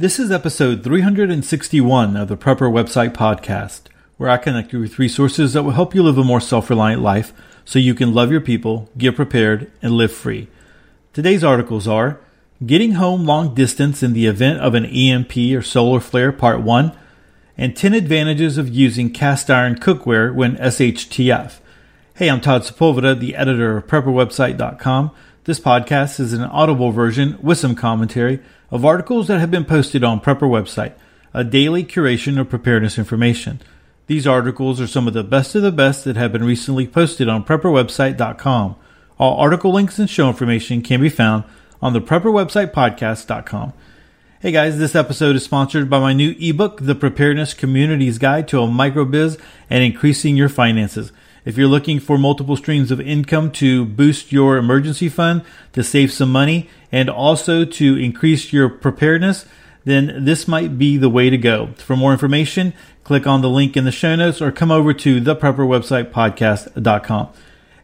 This is episode 361 of the Prepper Website Podcast, where I connect you with resources that will help you live a more self reliant life so you can love your people, get prepared, and live free. Today's articles are Getting Home Long Distance in the Event of an EMP or Solar Flare, Part 1, and 10 Advantages of Using Cast Iron Cookware when SHTF. Hey, I'm Todd Sepulveda, the editor of PrepperWebsite.com. This podcast is an audible version with some commentary of articles that have been posted on Prepper website, a daily curation of preparedness information. These articles are some of the best of the best that have been recently posted on prepperwebsite.com. All article links and show information can be found on the prepperwebsitepodcast.com. Hey guys, this episode is sponsored by my new ebook, The Preparedness Community's Guide to a Microbiz and Increasing Your Finances. If you're looking for multiple streams of income to boost your emergency fund, to save some money, and also to increase your preparedness, then this might be the way to go. For more information, click on the link in the show notes or come over to theprepperwebsitepodcast.com.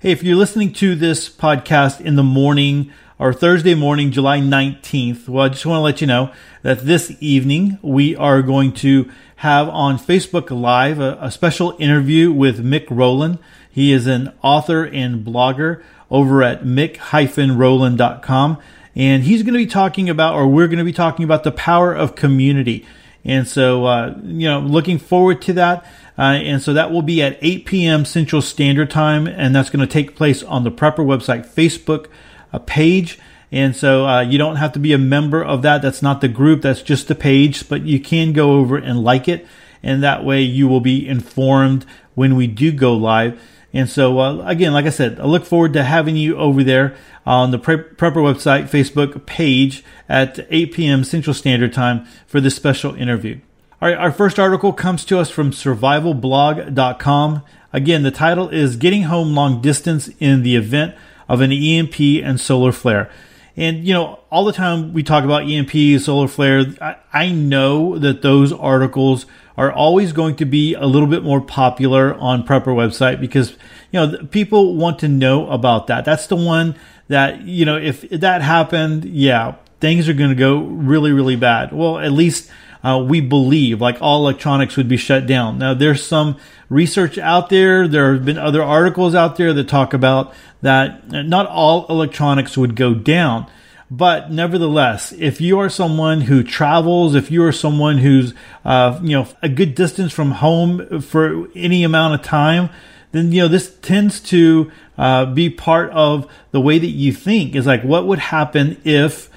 Hey, if you're listening to this podcast in the morning or Thursday morning, July 19th, well, I just want to let you know that this evening we are going to have on Facebook Live a, a special interview with Mick Rowland. He is an author and blogger over at mick-rowland.com. And he's going to be talking about, or we're going to be talking about the power of community. And so, uh, you know, looking forward to that. Uh, and so that will be at 8 p.m. Central Standard Time. And that's going to take place on the Prepper website Facebook uh, page. And so uh, you don't have to be a member of that. That's not the group. That's just the page. But you can go over and like it. And that way you will be informed when we do go live. And so, uh, again, like I said, I look forward to having you over there on the Prepper website Facebook page at 8 p.m. Central Standard Time for this special interview. All right, our first article comes to us from survivalblog.com. Again, the title is Getting Home Long Distance in the Event of an EMP and Solar Flare. And, you know, all the time we talk about EMP, solar flare, I, I know that those articles are always going to be a little bit more popular on Prepper website because, you know, people want to know about that. That's the one that, you know, if that happened, yeah, things are going to go really, really bad. Well, at least uh, we believe like all electronics would be shut down. Now, there's some research out there. There have been other articles out there that talk about that not all electronics would go down. But nevertheless, if you are someone who travels, if you are someone who's, uh, you know, a good distance from home for any amount of time, then, you know, this tends to uh, be part of the way that you think is like, what would happen if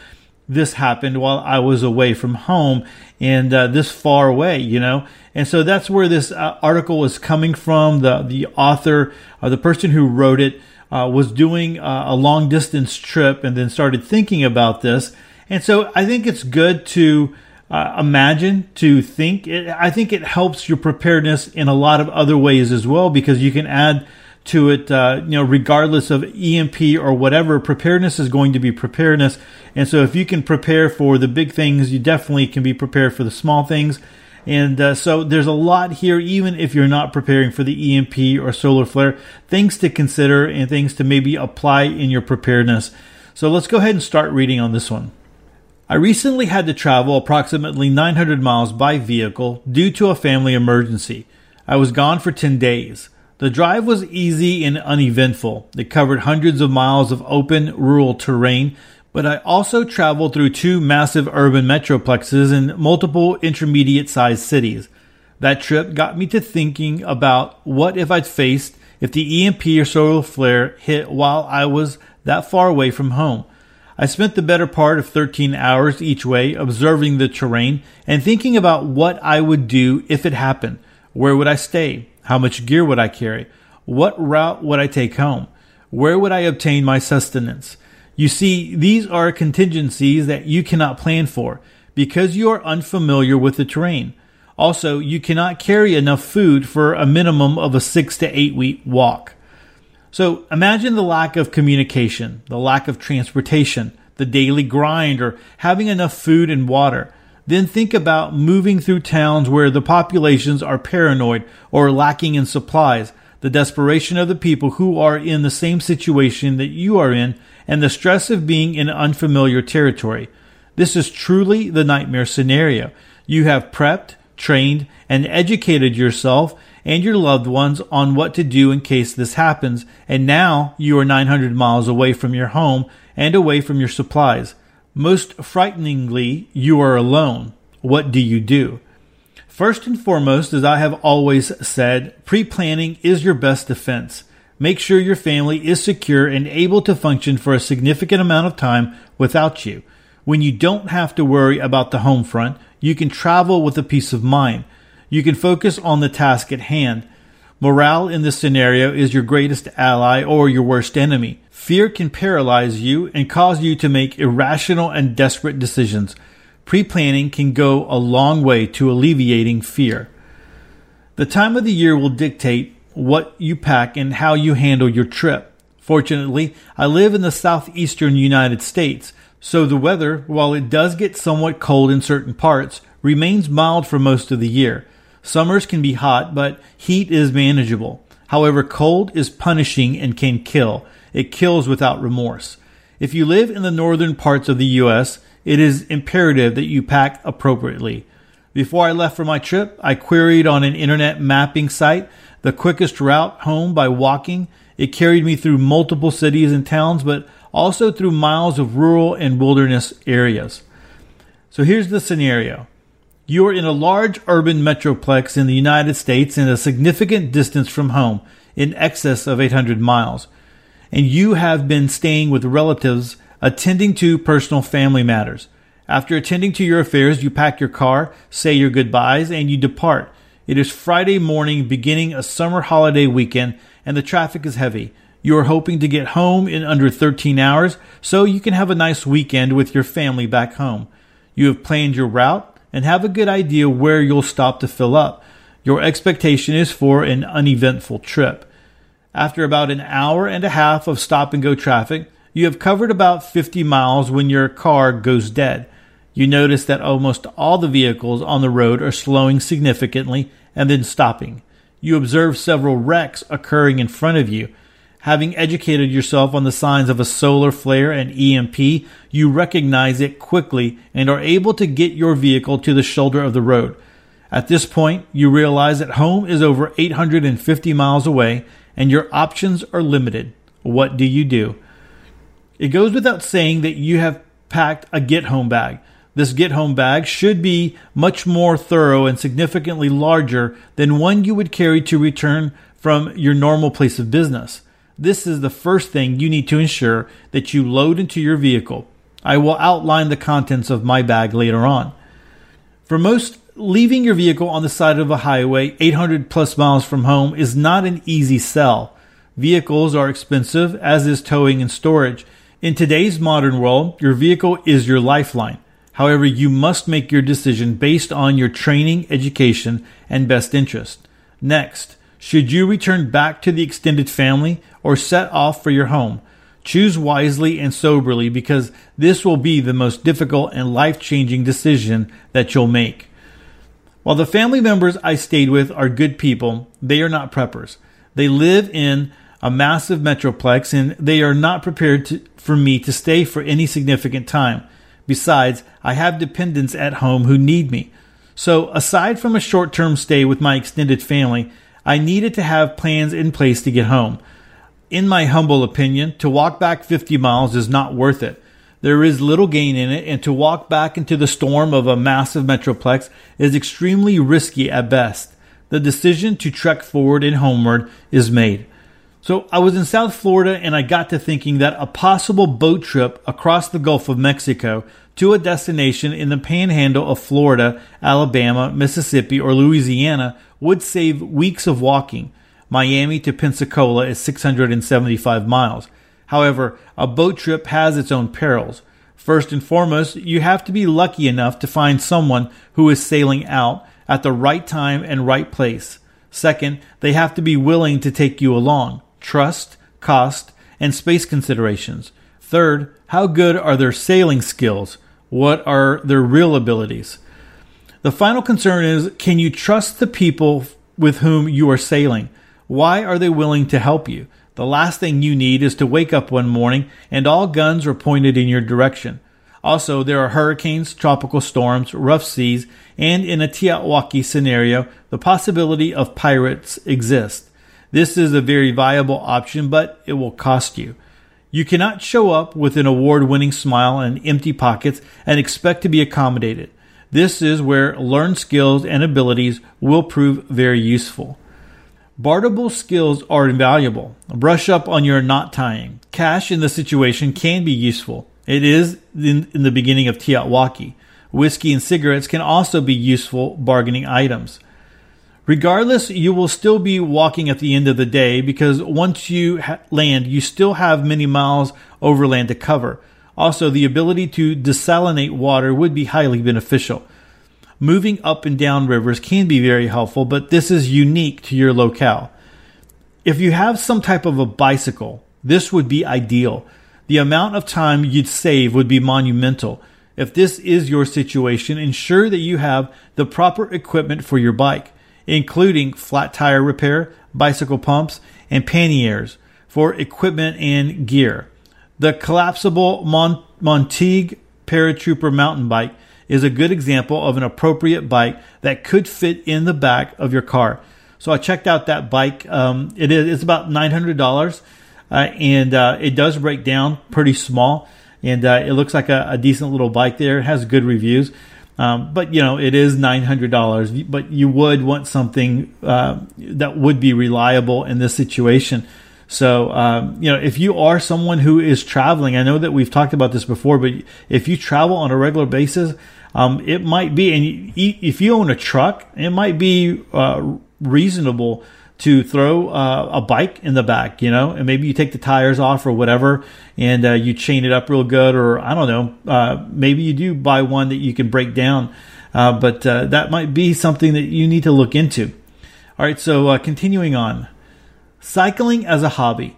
this happened while I was away from home and uh, this far away, you know? And so that's where this uh, article is coming from. The, the author, uh, the person who wrote it, uh, was doing uh, a long distance trip and then started thinking about this. And so I think it's good to uh, imagine, to think. It, I think it helps your preparedness in a lot of other ways as well because you can add to it, uh, you know, regardless of EMP or whatever, preparedness is going to be preparedness. And so if you can prepare for the big things, you definitely can be prepared for the small things. And uh, so there's a lot here, even if you're not preparing for the EMP or solar flare, things to consider and things to maybe apply in your preparedness. So let's go ahead and start reading on this one. I recently had to travel approximately 900 miles by vehicle due to a family emergency. I was gone for 10 days. The drive was easy and uneventful. It covered hundreds of miles of open, rural terrain, but I also traveled through two massive urban metroplexes and multiple intermediate sized cities. That trip got me to thinking about what if I'd faced if the EMP or solar flare hit while I was that far away from home. I spent the better part of 13 hours each way observing the terrain and thinking about what I would do if it happened. Where would I stay? How much gear would I carry? What route would I take home? Where would I obtain my sustenance? You see, these are contingencies that you cannot plan for because you are unfamiliar with the terrain. Also, you cannot carry enough food for a minimum of a six to eight week walk. So imagine the lack of communication, the lack of transportation, the daily grind, or having enough food and water. Then think about moving through towns where the populations are paranoid or lacking in supplies, the desperation of the people who are in the same situation that you are in, and the stress of being in unfamiliar territory. This is truly the nightmare scenario. You have prepped, trained, and educated yourself and your loved ones on what to do in case this happens, and now you are 900 miles away from your home and away from your supplies. Most frighteningly, you are alone. What do you do? First and foremost, as I have always said, pre planning is your best defense. Make sure your family is secure and able to function for a significant amount of time without you. When you don't have to worry about the home front, you can travel with a peace of mind. You can focus on the task at hand. Morale in this scenario is your greatest ally or your worst enemy. Fear can paralyze you and cause you to make irrational and desperate decisions. Pre planning can go a long way to alleviating fear. The time of the year will dictate what you pack and how you handle your trip. Fortunately, I live in the southeastern United States, so the weather, while it does get somewhat cold in certain parts, remains mild for most of the year. Summers can be hot, but heat is manageable. However, cold is punishing and can kill. It kills without remorse. If you live in the northern parts of the U.S., it is imperative that you pack appropriately. Before I left for my trip, I queried on an internet mapping site the quickest route home by walking. It carried me through multiple cities and towns, but also through miles of rural and wilderness areas. So here's the scenario. You are in a large urban metroplex in the United States and a significant distance from home, in excess of 800 miles, and you have been staying with relatives attending to personal family matters. After attending to your affairs, you pack your car, say your goodbyes, and you depart. It is Friday morning, beginning a summer holiday weekend, and the traffic is heavy. You are hoping to get home in under 13 hours so you can have a nice weekend with your family back home. You have planned your route, and have a good idea where you'll stop to fill up. Your expectation is for an uneventful trip. After about an hour and a half of stop and go traffic, you have covered about 50 miles when your car goes dead. You notice that almost all the vehicles on the road are slowing significantly and then stopping. You observe several wrecks occurring in front of you, Having educated yourself on the signs of a solar flare and EMP, you recognize it quickly and are able to get your vehicle to the shoulder of the road. At this point, you realize that home is over 850 miles away and your options are limited. What do you do? It goes without saying that you have packed a get home bag. This get home bag should be much more thorough and significantly larger than one you would carry to return from your normal place of business. This is the first thing you need to ensure that you load into your vehicle. I will outline the contents of my bag later on. For most, leaving your vehicle on the side of a highway 800 plus miles from home is not an easy sell. Vehicles are expensive, as is towing and storage. In today's modern world, your vehicle is your lifeline. However, you must make your decision based on your training, education, and best interest. Next, should you return back to the extended family or set off for your home? Choose wisely and soberly because this will be the most difficult and life changing decision that you'll make. While the family members I stayed with are good people, they are not preppers. They live in a massive metroplex and they are not prepared to, for me to stay for any significant time. Besides, I have dependents at home who need me. So, aside from a short term stay with my extended family, I needed to have plans in place to get home. In my humble opinion, to walk back 50 miles is not worth it. There is little gain in it, and to walk back into the storm of a massive metroplex is extremely risky at best. The decision to trek forward and homeward is made. So I was in South Florida and I got to thinking that a possible boat trip across the Gulf of Mexico to a destination in the panhandle of Florida, Alabama, Mississippi, or Louisiana would save weeks of walking. Miami to Pensacola is 675 miles. However, a boat trip has its own perils. First and foremost, you have to be lucky enough to find someone who is sailing out at the right time and right place. Second, they have to be willing to take you along. Trust, cost, and space considerations. Third, how good are their sailing skills? What are their real abilities? The final concern is can you trust the people with whom you are sailing? Why are they willing to help you? The last thing you need is to wake up one morning and all guns are pointed in your direction. Also, there are hurricanes, tropical storms, rough seas, and in a TEOTWAWKI scenario, the possibility of pirates exists. This is a very viable option, but it will cost you. You cannot show up with an award winning smile and empty pockets and expect to be accommodated. This is where learned skills and abilities will prove very useful. Barterable skills are invaluable. Brush up on your knot tying. Cash in the situation can be useful. It is in, in the beginning of TEOTWAWKI. Whiskey and cigarettes can also be useful bargaining items. Regardless, you will still be walking at the end of the day because once you ha- land, you still have many miles overland to cover. Also, the ability to desalinate water would be highly beneficial. Moving up and down rivers can be very helpful, but this is unique to your locale. If you have some type of a bicycle, this would be ideal. The amount of time you'd save would be monumental. If this is your situation, ensure that you have the proper equipment for your bike including flat tire repair, bicycle pumps, and panniers for equipment and gear. The collapsible Mont- Paratrooper mountain bike is a good example of an appropriate bike that could fit in the back of your car. So I checked out that bike. Um, it is it's about nine hundred dollars, uh, and uh, it does break down pretty small, and uh, it looks like a, a, decent little bike. There it has good reviews. Um, but you know, it is nine hundred dollars. But you would want something uh, that would be reliable in this situation. So um, you know, if you are someone who is traveling, I know that we've talked about this before, but if you travel on a regular basis, um, it might be, and if you own a truck, it might be uh, reasonable to throw uh, a bike in the back, you know, and maybe you take the tires off or whatever, and uh, you chain it up real good, or I don't know, uh, maybe you do buy one that you can break down, uh, but uh, that might be something that you need to look into. All right, so uh, continuing on, cycling as a hobby.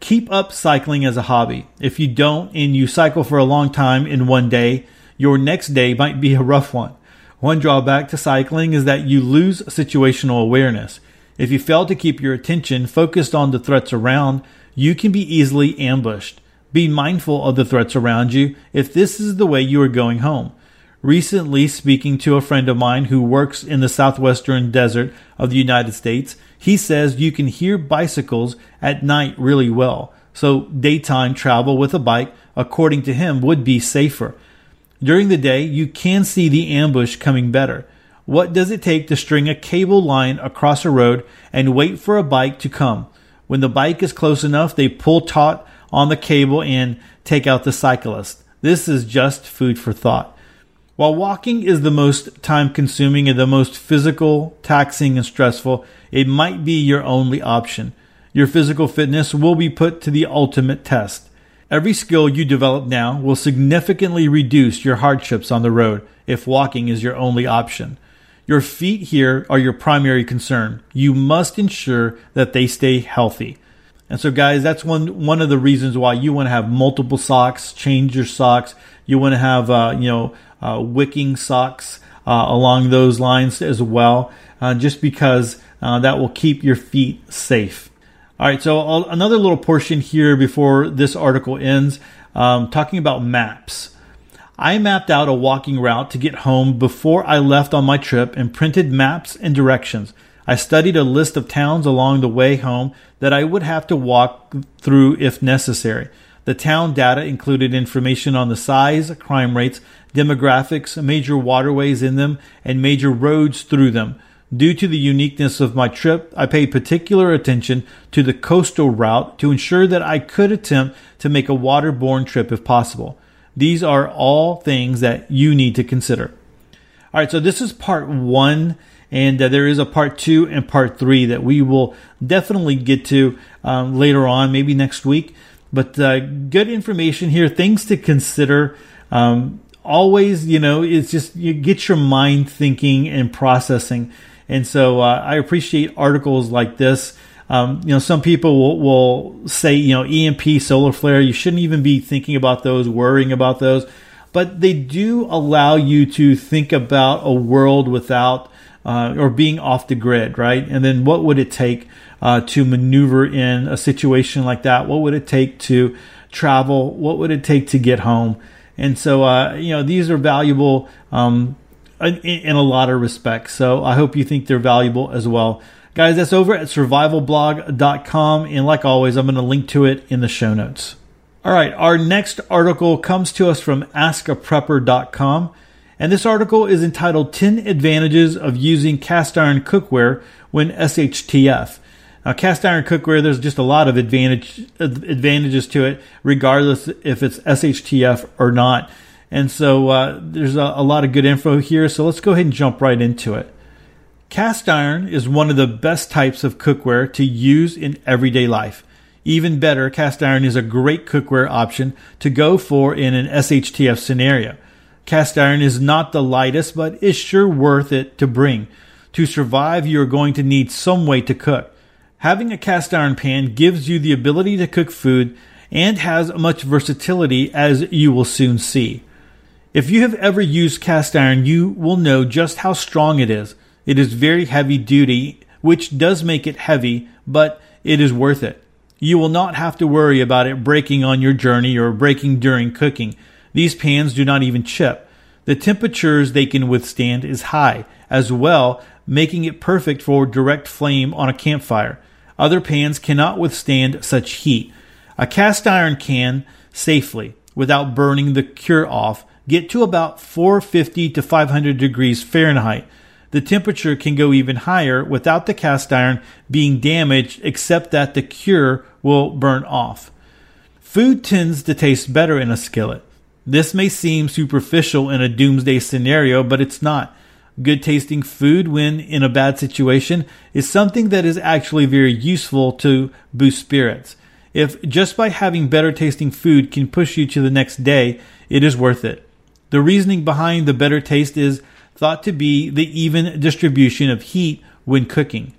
Keep up cycling as a hobby. If you don't and you cycle for a long time in one day, your next day might be a rough one. One drawback to cycling is that you lose situational awareness. If you fail to keep your attention focused on the threats around, you can be easily ambushed. Be mindful of the threats around you if this is the way you are going home. Recently, speaking to a friend of mine who works in the southwestern desert of the United States, he says you can hear bicycles at night really well. So, daytime travel with a bike, according to him, would be safer. During the day, you can see the ambush coming better. What does it take to string a cable line across a road and wait for a bike to come? When the bike is close enough, they pull taut on the cable and take out the cyclist. This is just food for thought. While walking is the most time consuming and the most physical, taxing, and stressful, it might be your only option. Your physical fitness will be put to the ultimate test. Every skill you develop now will significantly reduce your hardships on the road if walking is your only option. Your feet here are your primary concern. You must ensure that they stay healthy. And so, guys, that's one one of the reasons why you want to have multiple socks. Change your socks. You want to have, uh, you know, uh, wicking socks uh, along those lines as well, uh, just because uh, that will keep your feet safe. All right. So I'll, another little portion here before this article ends, um, talking about maps. I mapped out a walking route to get home before I left on my trip and printed maps and directions. I studied a list of towns along the way home that I would have to walk through if necessary. The town data included information on the size, crime rates, demographics, major waterways in them, and major roads through them. Due to the uniqueness of my trip, I paid particular attention to the coastal route to ensure that I could attempt to make a waterborne trip if possible. These are all things that you need to consider. All right, so this is part one, and uh, there is a part two and part three that we will definitely get to um, later on, maybe next week. But uh, good information here, things to consider. Um, always, you know, it's just you get your mind thinking and processing. And so uh, I appreciate articles like this um, you know, some people will, will say, you know, EMP, solar flare, you shouldn't even be thinking about those, worrying about those. But they do allow you to think about a world without uh, or being off the grid, right? And then what would it take uh, to maneuver in a situation like that? What would it take to travel? What would it take to get home? And so, uh, you know, these are valuable um, in, in a lot of respects. So I hope you think they're valuable as well. Guys, that's over at survivalblog.com. And like always, I'm going to link to it in the show notes. All right, our next article comes to us from askaprepper.com. And this article is entitled 10 Advantages of Using Cast Iron Cookware When SHTF. Now, cast iron cookware, there's just a lot of advantage, advantages to it, regardless if it's SHTF or not. And so uh, there's a, a lot of good info here. So let's go ahead and jump right into it. Cast iron is one of the best types of cookware to use in everyday life. Even better, cast iron is a great cookware option to go for in an SHTF scenario. Cast iron is not the lightest, but is sure worth it to bring. To survive, you are going to need some way to cook. Having a cast iron pan gives you the ability to cook food and has much versatility as you will soon see. If you have ever used cast iron, you will know just how strong it is. It is very heavy duty, which does make it heavy, but it is worth it. You will not have to worry about it breaking on your journey or breaking during cooking. These pans do not even chip. The temperatures they can withstand is high, as well, making it perfect for direct flame on a campfire. Other pans cannot withstand such heat. A cast iron can safely, without burning the cure off, get to about 450 to 500 degrees Fahrenheit. The temperature can go even higher without the cast iron being damaged, except that the cure will burn off. Food tends to taste better in a skillet. This may seem superficial in a doomsday scenario, but it's not good tasting food when in a bad situation is something that is actually very useful to boost spirits. If just by having better tasting food can push you to the next day, it is worth it. The reasoning behind the better taste is thought to be the even distribution of heat when cooking.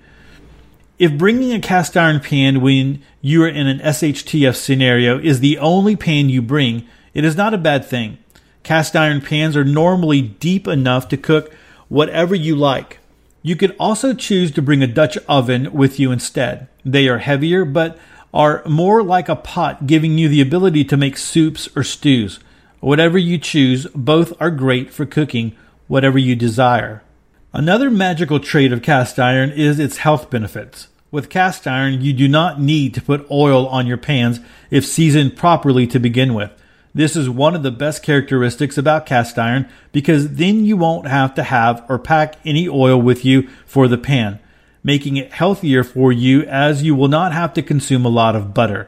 If bringing a cast iron pan when you are in an SHTF scenario is the only pan you bring, it is not a bad thing. Cast iron pans are normally deep enough to cook whatever you like. You could also choose to bring a Dutch oven with you instead. They are heavier, but are more like a pot, giving you the ability to make soups or stews. Whatever you choose, both are great for cooking whatever you desire. Another magical trait of cast iron is its health benefits. With cast iron, you do not need to put oil on your pans if seasoned properly to begin with. This is one of the best characteristics about cast iron because then you won't have to have or pack any oil with you for the pan, making it healthier for you as you will not have to consume a lot of butter.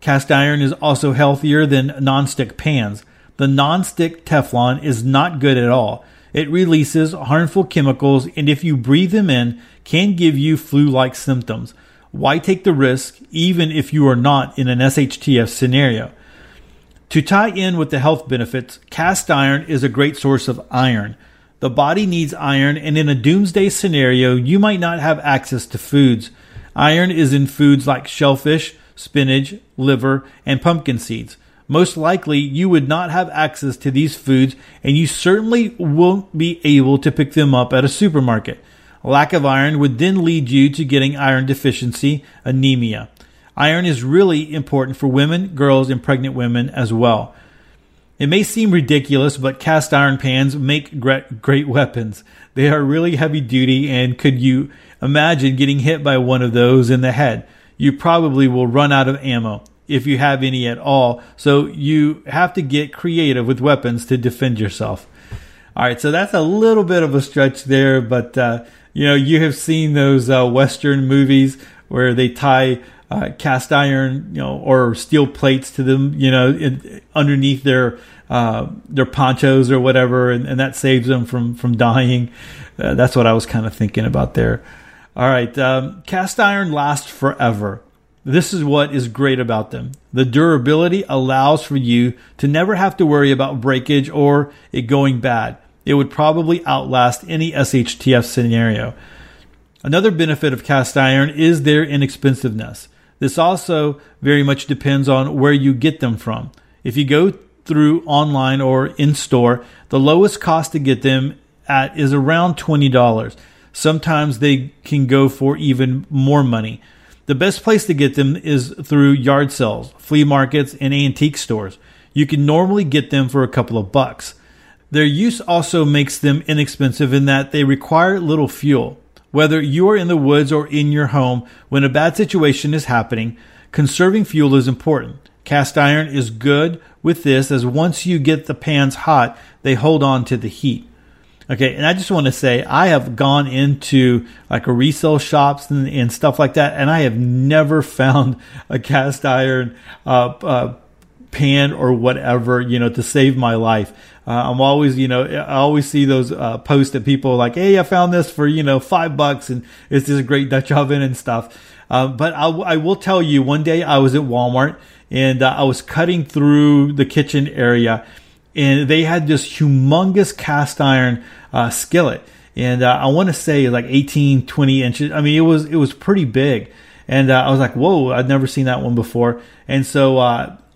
Cast iron is also healthier than nonstick pans. The nonstick Teflon is not good at all. It releases harmful chemicals and if you breathe them in can give you flu-like symptoms. Why take the risk even if you are not in an SHTF scenario? To tie in with the health benefits, cast iron is a great source of iron. The body needs iron, and in a doomsday scenario, you might not have access to foods. Iron is in foods like shellfish, spinach, liver, and pumpkin seeds. Most likely, you would not have access to these foods, and you certainly won't be able to pick them up at a supermarket. lack of iron would then lead you to getting iron deficiency, anemia. Iron is really important for women, girls, and pregnant women as well. It may seem ridiculous, but cast iron pans make great, weapons. They are really heavy duty, and could you imagine getting hit by one of those in the head? You probably will run out of ammo, if you have any at all, so you have to get creative with weapons to defend yourself. All right, so that's a little bit of a stretch there, but uh, you know, you have seen those uh, Western movies where they tie uh, cast iron, you know, or steel plates to them, you know, in, underneath their uh, their ponchos or whatever, and, and, that saves them from from dying. Uh, that's what I was kind of thinking about there. All right, um, cast iron lasts forever. This is what is great about them. The durability allows for you to never have to worry about breakage or it going bad. It would probably outlast any SHTF scenario. Another benefit of cast iron is their inexpensiveness. This also very much depends on where you get them from. If you go through online or in store, the lowest cost to get them at is around $20. Sometimes they can go for even more money. The best place to get them is through yard sales, flea markets, and antique stores. You can normally get them for a couple of bucks. Their use also makes them inexpensive in that they require little fuel. Whether you are in the woods or in your home, when a bad situation is happening, conserving fuel is important. Cast iron is good with this as once you get the pans hot, they hold on to the heat. Okay, and I just want to say I have gone into like a resale shops and, and stuff like that, and I have never found a cast iron uh, uh, pan or whatever, you know, to save my life. Uh, I'm always, you know, I always see those uh, posts that people like, "Hey, I found this for you know five bucks, and it's this great Dutch oven and stuff." Uh, but I, I, will tell you, one day I was at Walmart and uh, I was cutting through the kitchen area, and they had this humongous cast iron uh, skillet, and uh, I want to say like 18, 20 inches. I mean, it was it was pretty big, and I was like, "Whoa, I'd never seen that one before." And so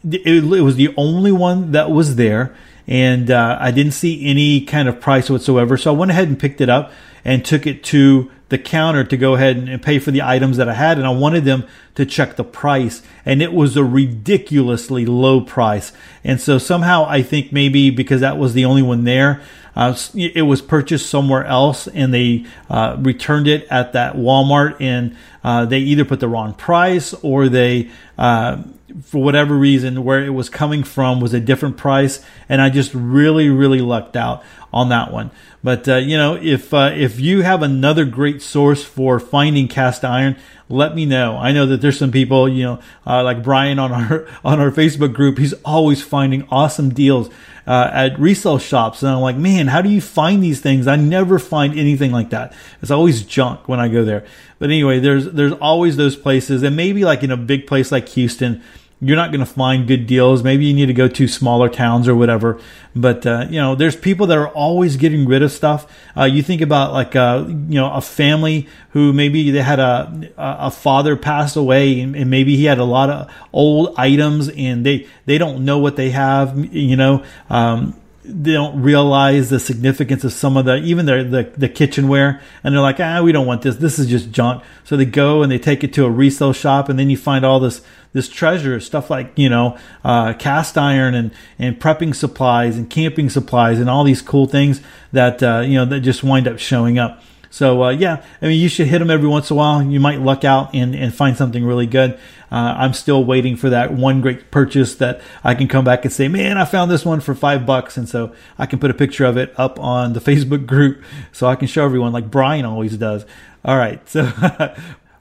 it, it was the only one that was there and uh, I didn't see any kind of price whatsoever. So I went ahead and picked it up and took it to the counter to go ahead and, pay for the items that I had. And I wanted them to check the price. And it was a ridiculously low price. And so somehow I think maybe because that was the only one there, uh, it was purchased somewhere else and they uh, returned it at that Walmart and uh, they either put the wrong price or they uh, for whatever reason, where it was coming from was a different price, and I just really, really lucked out on that one. But uh, you know, if uh, if you have another great source for finding cast iron, let me know. I know that there's some people, you know, uh, like Brian on our on our Facebook group. He's always finding awesome deals uh, at resale shops, and I'm like, man, how do you find these things? I never find anything like that. It's always junk when I go there. But anyway, there's there's always those places, and maybe like in a big place like Houston you're not going to find good deals. Maybe you need to go to smaller towns or whatever. But uh, you know, there's people that are always getting rid of stuff. Uh, you think about like uh, you know a family who maybe they had a a father pass away and, and, maybe he had a lot of old items and they they don't know what they have. You know. Um, they don't realize the significance of some of the even the, the, the kitchenware and they're like ah we don't want this this is just junk so they go and they take it to a resale shop and then you find all this this treasure stuff like you know uh, cast iron and and prepping supplies and camping supplies and all these cool things that uh, you know that just wind up showing up so uh, yeah, I mean, you should hit them every once in a while. You might luck out and, and find something really good. Uh, I'm still waiting for that one great purchase that I can come back and say, man, I found this one for five bucks, and so I can put a picture of it up on the Facebook group so I can show everyone like Brian always does. All right, so all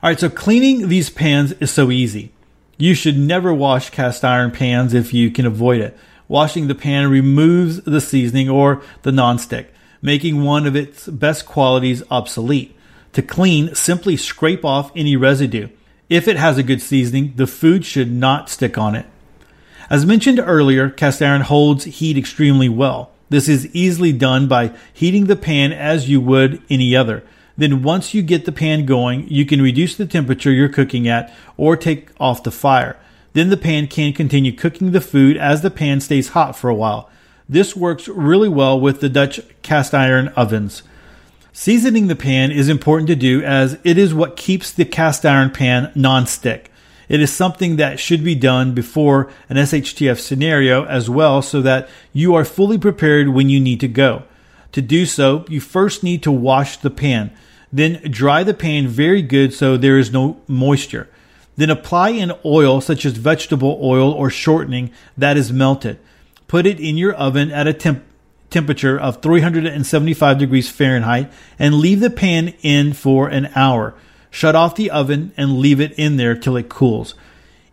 right, so cleaning these pans is so easy. You should never wash cast iron pans if you can avoid it. Washing the pan removes the seasoning or the nonstick making one of its best qualities obsolete. To clean, simply scrape off any residue. If it has a good seasoning, the food should not stick on it. As mentioned earlier, cast iron holds heat extremely well. This is easily done by heating the pan as you would any other. Then once you get the pan going, you can reduce the temperature you're cooking at or take off the fire. Then the pan can continue cooking the food as the pan stays hot for a while. This works really well with the Dutch cast iron ovens. Seasoning the pan is important to do as it is what keeps the cast iron pan non-stick. It is something that should be done before an SHTF scenario as well so that you are fully prepared when you need to go. To do so, you first need to wash the pan. Then dry the pan very good so there is no moisture. Then apply an oil such as vegetable oil or shortening that is melted. Put it in your oven at a temp- temperature of 375 degrees Fahrenheit and leave the pan in for an hour. Shut off the oven and leave it in there till it cools.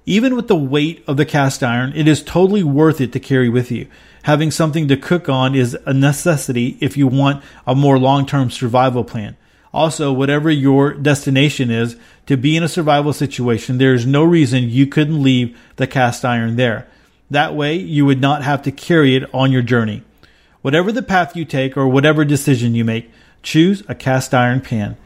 Even with the weight of the cast iron, it is totally worth it to carry with you. Having something to cook on is a necessity if you want a more long term survival plan. Also, whatever your destination is, to be in a survival situation, there is no reason you couldn't leave the cast iron there. That way, you would not have to carry it on your journey. Whatever the path you take or whatever decision you make, choose a cast iron pan.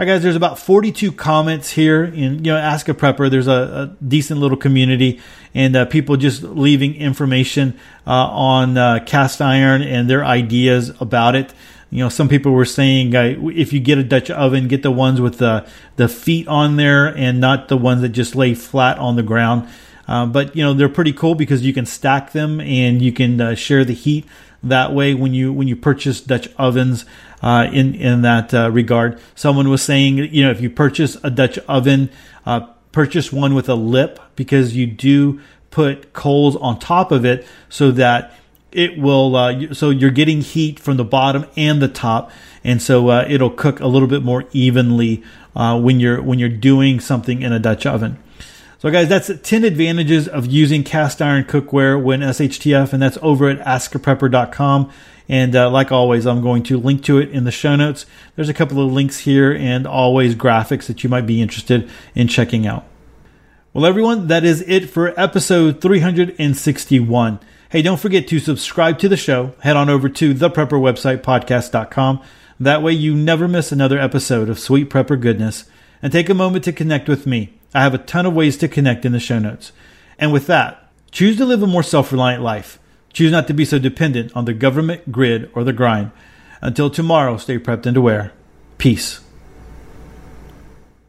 Right, guys, there's about 42 comments here in you know Ask a Prepper. There's a, a decent little community and uh, people just leaving information uh, on uh, cast iron and their ideas about it. You know, some people were saying if you get a Dutch oven, get the ones with the the feet on there and not the ones that just lay flat on the ground. Uh, but you know they're pretty cool because you can stack them and you can uh, share the heat that way when you when you purchase Dutch ovens. Uh, in in that uh, regard, someone was saying, you know, if you purchase a Dutch oven, uh, purchase one with a lip because you do put coals on top of it so that it will uh, so you're getting heat from the bottom and the top and so uh, it'll cook a little bit more evenly uh, when you're when you're doing something in a dutch oven so guys that's 10 advantages of using cast iron cookware when shtf and that's over at askaprepper.com and uh, like always i'm going to link to it in the show notes there's a couple of links here and always graphics that you might be interested in checking out well everyone that is it for episode 361 Hey, don't forget to subscribe to the show. Head on over to the prepper website podcast.com. That way you never miss another episode of Sweet Prepper Goodness. And take a moment to connect with me. I have a ton of ways to connect in the show notes. And with that, choose to live a more self reliant life. Choose not to be so dependent on the government, grid, or the grind. Until tomorrow, stay prepped and aware. Peace.